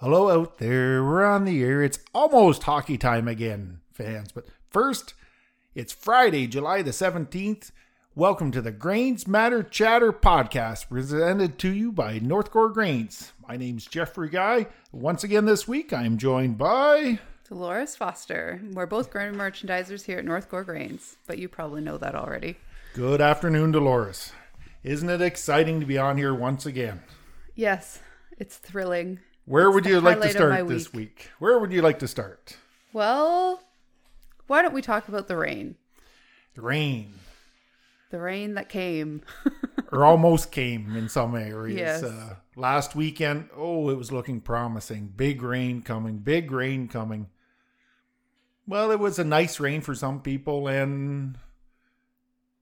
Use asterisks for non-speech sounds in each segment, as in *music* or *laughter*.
Hello out there. We're on the air. It's almost hockey time again, fans. But first, it's Friday, July the 17th. Welcome to the Grains Matter Chatter podcast, presented to you by Northcore Grains. My name's Geoffrey Guy. Once again this week, I'm joined by Dolores Foster. We're both grain merchandisers here at Northcore Grains, but you probably know that already. Good afternoon, Dolores. Isn't it exciting to be on here once again? Yes, it's thrilling. Where would you like to highlight of my start this week. week? Where would you like to start? Well, why don't we talk about the rain? The rain. The rain that came. *laughs* or almost came in some areas. Yes. Uh, last weekend, oh, it was looking promising. Big rain coming, big rain coming. Well, it was a nice rain for some people and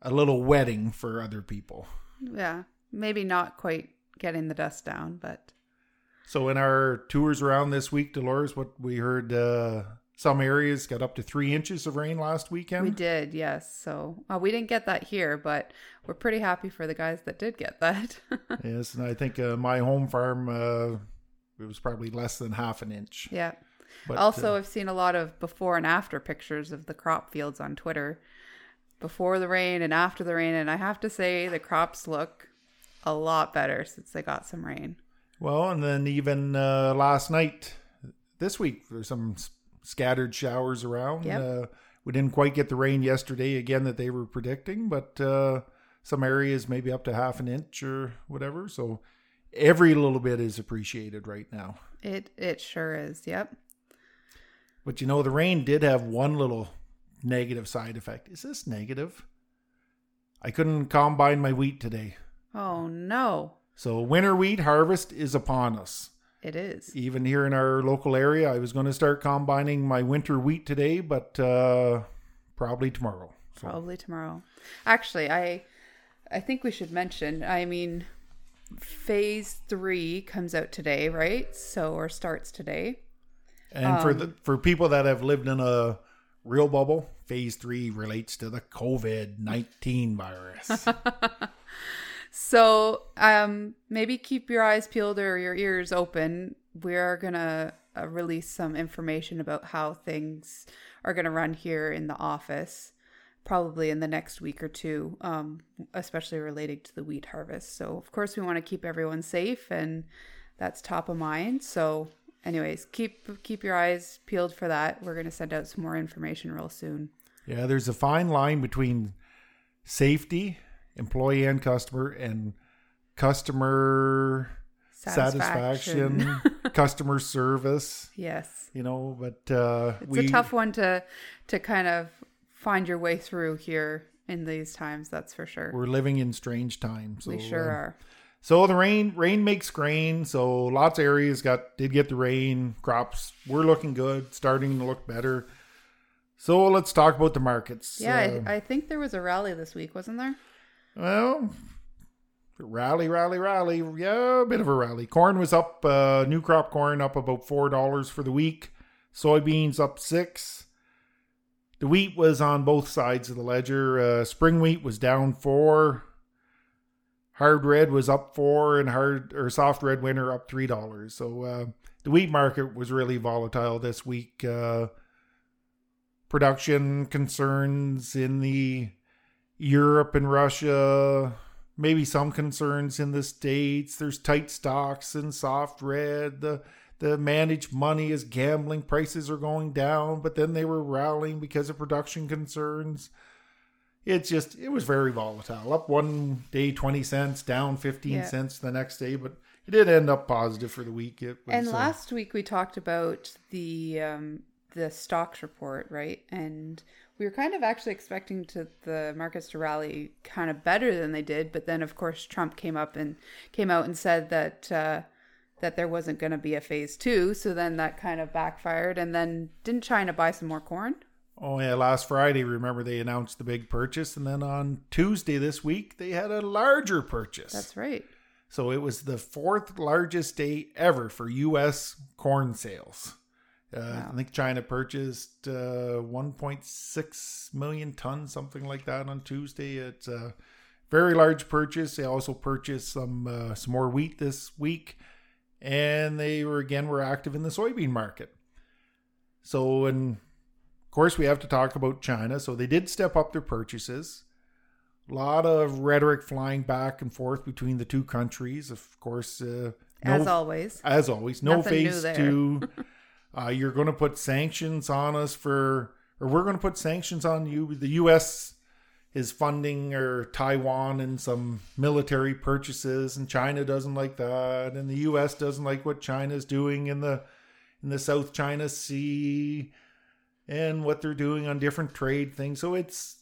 a little wetting for other people. yeah, maybe not quite getting the dust down, but So, in our tours around this week, Dolores, what we heard, uh, some areas got up to three inches of rain last weekend. we did, yes. So uh, we didn't get that here, but we're pretty happy for the guys that did get that. *laughs* Yes, and I think uh, my home farm, uh, it was probably less than half an inch. yeah. But, also, uh, I've seen a lot of before and after pictures of the crop fields on Twitter. Before the rain and after the rain, and I have to say the crops look a lot better since they got some rain. Well, and then even uh, last night, this week, there's some scattered showers around. Yep. Uh, we didn't quite get the rain yesterday again that they were predicting, but uh, some areas maybe up to half an inch or whatever. So every little bit is appreciated right now. It it sure is. Yep. But you know, the rain did have one little negative side effect. Is this negative? I couldn't combine my wheat today. Oh no, So winter wheat harvest is upon us. it is. even here in our local area. I was going to start combining my winter wheat today, but uh, probably tomorrow. So, Probably tomorrow. Actually, I I think we should mention. I mean, phase three comes out today, right? So or starts today. and for Um, the for people that have lived in a real bubble, phase three relates to the COVID nineteen virus. *laughs* So, um, maybe keep your eyes peeled or your ears open. We're gonna uh, release some information about how things are gonna run here in the office, probably in the next week or two, um, especially relating to the wheat harvest. So, of course, we want to keep everyone safe, and that's top of mind. So, anyways, keep keep your eyes peeled for that. We're gonna send out some more information real soon. yeah, there's a fine line between safety, employee and customer, and customer satisfaction, *laughs* customer service. yes. You know, but uh, It's a tough one to to kind of find your way through here in these times. That's for sure. We're living in strange times. we sure uh, are. So the rain rain makes grain. So lots of areas got did get the rain. Crops were looking good, starting to look better. So let's talk about the markets. Yeah, Uh, I, I think there was a rally this week, wasn't there? Well, rally, rally, rally. Yeah, a bit of a rally. Corn was up. Uh, new crop corn up about four dollars for the week. Soybeans up six. The wheat was on both sides of the ledger. Uh, spring wheat was down four. Hard red was up four, and hard or soft red winter up three dollars. So uh, the wheat market was really volatile this week. Uh, production concerns in the Europe and Russia, maybe some concerns in the states. There's tight stocks and soft red. The the managed money is gambling. Prices are going down, but then they were rallying because of production concerns. It's just it was very volatile. Up one day twenty cents, down fifteen Yeah. cents the next day, but it did end up positive for the week. It was, And uh, last week we talked about the um, the stocks report, right? And we were kind of actually expecting to the markets to rally kind of better than they did, but then of course Trump came up and came out and said that uh, that there wasn't going to be a phase two. So then that kind of backfired. And then didn't China buy some more corn? Oh yeah, last Friday, remember they announced the big purchase, and then on Tuesday this week they had a larger purchase. That's right. So it was the fourth largest day ever for U.S. corn sales. Uh, Wow. I think China purchased uh, 1.6 million tons, something like that, on Tuesday. It's a very large purchase. They also purchased some uh, some more wheat this week, and they were again were active in the soybean market. So, and of course, we have to talk about China. So they did step up their purchases. A lot of rhetoric flying back and forth between the two countries. Of course, uh, As always. as always, no Nothing there. two. *laughs* uh, you're going to put sanctions on us for, or we're going to put sanctions on you. The U.S. is funding or Taiwan in some military purchases, and China doesn't like that, and the U.S. doesn't like what China's doing in the in the South China Sea, and what they're doing on different trade things. So it's.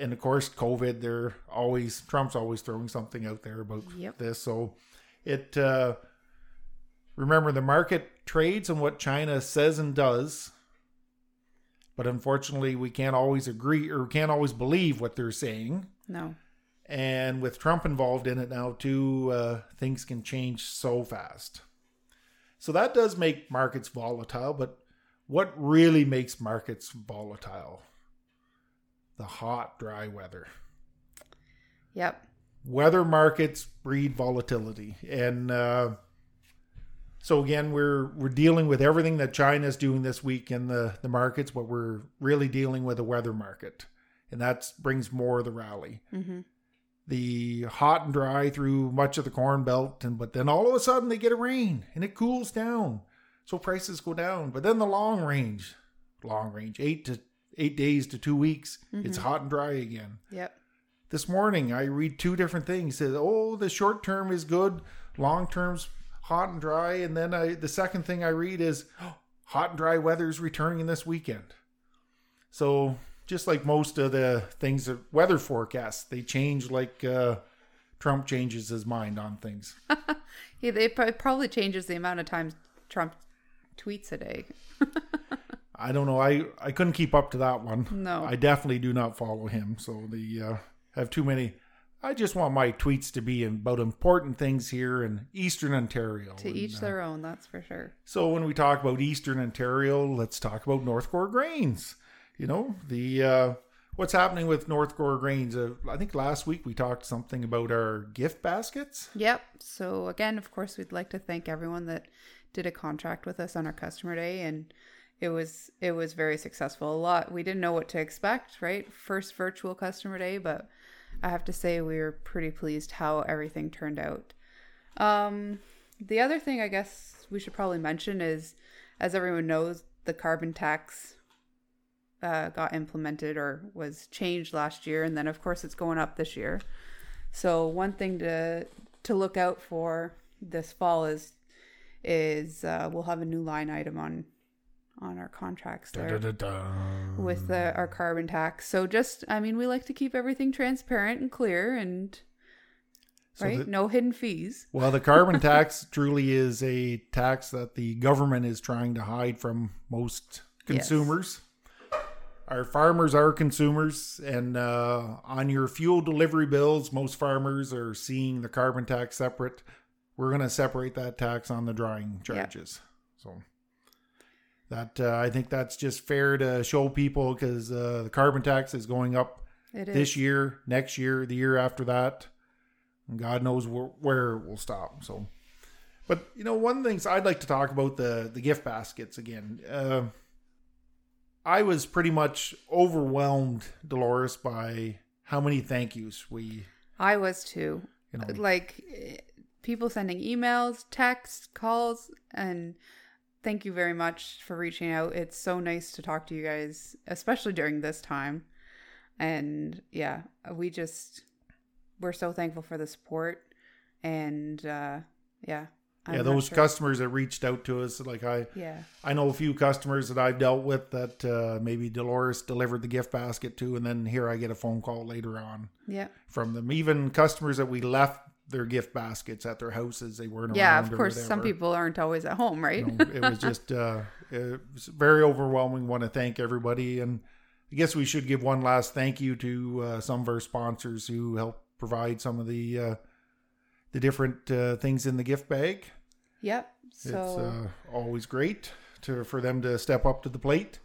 And of course, COVID. They're always Trump's always throwing something out there about Yep. this. So it uh, remember the market trades on what China says and does, but unfortunately we can't always agree or can't always believe what they're saying. No. And with Trump involved in it now too, uh, things can change so fast. So that does make markets volatile. But what really makes markets volatile? The hot, dry weather Yep. weather markets breed volatility and uh, so again we're we're dealing with everything that china's doing this week in the the markets but we're really dealing with a weather market. And that brings more of the rally. Hmm the hot and dry through much of the corn belt and but then all of a sudden they get a rain and it cools down. So prices go down but then the long range long range eight to eight days to two weeks it's hot and dry again. Yep. this morning I read two different things. It says, oh, the short term is good, long term's hot and dry, and then I the second thing I read is oh, hot and dry weather's returning this weekend. So just like most of the things that weather forecasts, they change like uh, Trump changes his mind on things. *laughs* He they probably changes the amount of times Trump tweets a day. *laughs* I don't know. I I couldn't keep up to that one. No. I definitely do not follow him. So the uh, have too many. I just want my tweets to be about important things here in Eastern Ontario. To And, each uh, their own, that's for sure. So when we talk about Eastern Ontario, let's talk about North Core Grains. You know the uh, what's happening with North Core Grains. Uh, I think last week we talked something about our gift baskets. Yep. So again, of course, we'd like to thank everyone that did a contract with us on our customer day, and it was it was very successful. A lot we didn't know what to expect, right? First virtual customer day, but I have to say we were pretty pleased how everything turned out. Um, the other thing I guess we should probably mention is, as everyone knows, the carbon tax uh, got implemented or was changed last year, and then of course it's going up this year. So one thing to to look out for this fall is is uh, we'll have a new line item on on our contracts there Da-da-da-da. with the, our carbon tax. So just I mean we like to keep everything transparent and clear and So right the- no hidden fees. Well, the carbon *laughs* tax truly is a tax that the government is trying to hide from most consumers. Our farmers are consumers, and uh, on your fuel delivery bills, most farmers are seeing the carbon tax separate. We're going to separate that tax on the drying charges. So that uh, I think that's just fair to show people because uh, the carbon tax is going up is this year, next year, the year after that. And God knows where, where it will stop. So, but you know, one of the things I'd like to talk about the the gift baskets again. Uh, I was pretty much overwhelmed, Dolores, by how many thank yous we, I was too. you know, Like eh, people sending emails, texts, calls, and thank you very much for reaching out. It's so nice to talk to you guys, especially during this time. And yeah, we just we're so thankful for the support and uh yeah. I'm yeah, those sure- customers that reached out to us, like I, Yeah. I know a few customers that I've dealt with that uh, maybe Dolores delivered the gift basket to, and then here I get a phone call later on. Yeah. from them. Even customers that we left their gift baskets at their houses, they weren't Yeah, of course some people aren't always at home, right? You know, it was just *laughs* uh, it was very overwhelming. Want to thank everybody, and I guess we should give one last thank you to uh, some of our sponsors who help provide some of the uh, the different uh, things in the gift bag. yep. it's So uh, always great to for them to step up to the plate.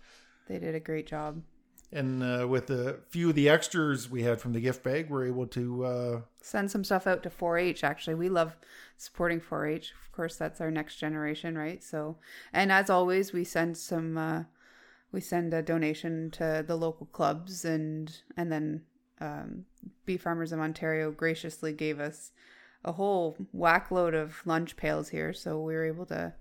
they did a great job. And uh, with a few of the extras we had from the gift bag, we're able to uh, Send some stuff out to 4-H. Actually, we love supporting 4-H. Of course, that's our next generation, right? So, and as always, we send some. Uh, we send a donation to the local clubs, and and then um, Beef Farmers of Ontario graciously gave us a whole whack load of lunch pails here, so we were able to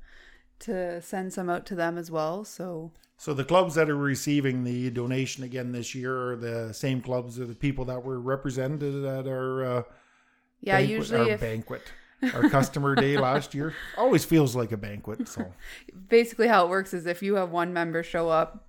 to send some out to them as well. So So the clubs that are receiving the donation again this year are the same clubs or the people that were represented at our uh, yeah, banquet, usually our if banquet, our customer day *laughs* last year. Always feels like a banquet. So basically how it works is if you have one member show up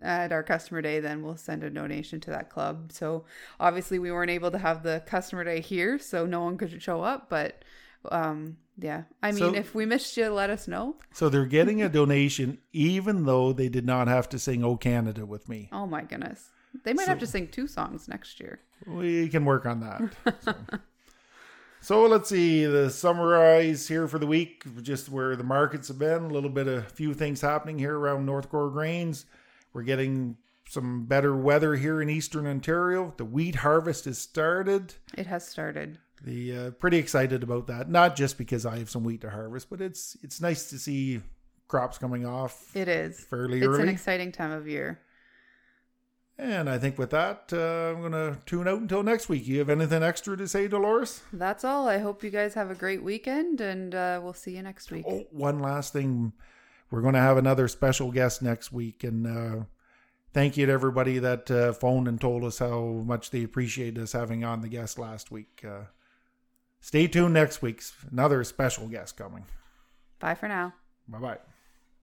at our customer day then we'll send a donation to that club so obviously we weren't able to have the customer day here so no one could show up but um yeah i mean So- if we missed you let us know so they're getting a donation even though they did not have to sing "Oh Canada" with me. oh my goodness they might have to sing two songs next year We can work on that. So. *laughs* So let's see the summarize here for the week, just where the markets have been. A little bit of a few things happening here around North Core Grains. We're getting some better weather here in Eastern Ontario. The wheat harvest has started. it has started The uh, pretty excited about that. Not just because I have some wheat to harvest, but it's it's nice to see crops coming off it is fairly it's early. an exciting time of year and I think with that, uh, I'm going to tune out until next week. You have anything extra to say, Dolores? that's all i hope you guys have a great weekend and uh, we'll see you next week Oh, one last thing. We're going to have another special guest next week. And uh, thank you to everybody that uh, phoned and told us how much they appreciate us having on the guest last week. Stay tuned next week. Another special guest coming. bye for now Bye bye.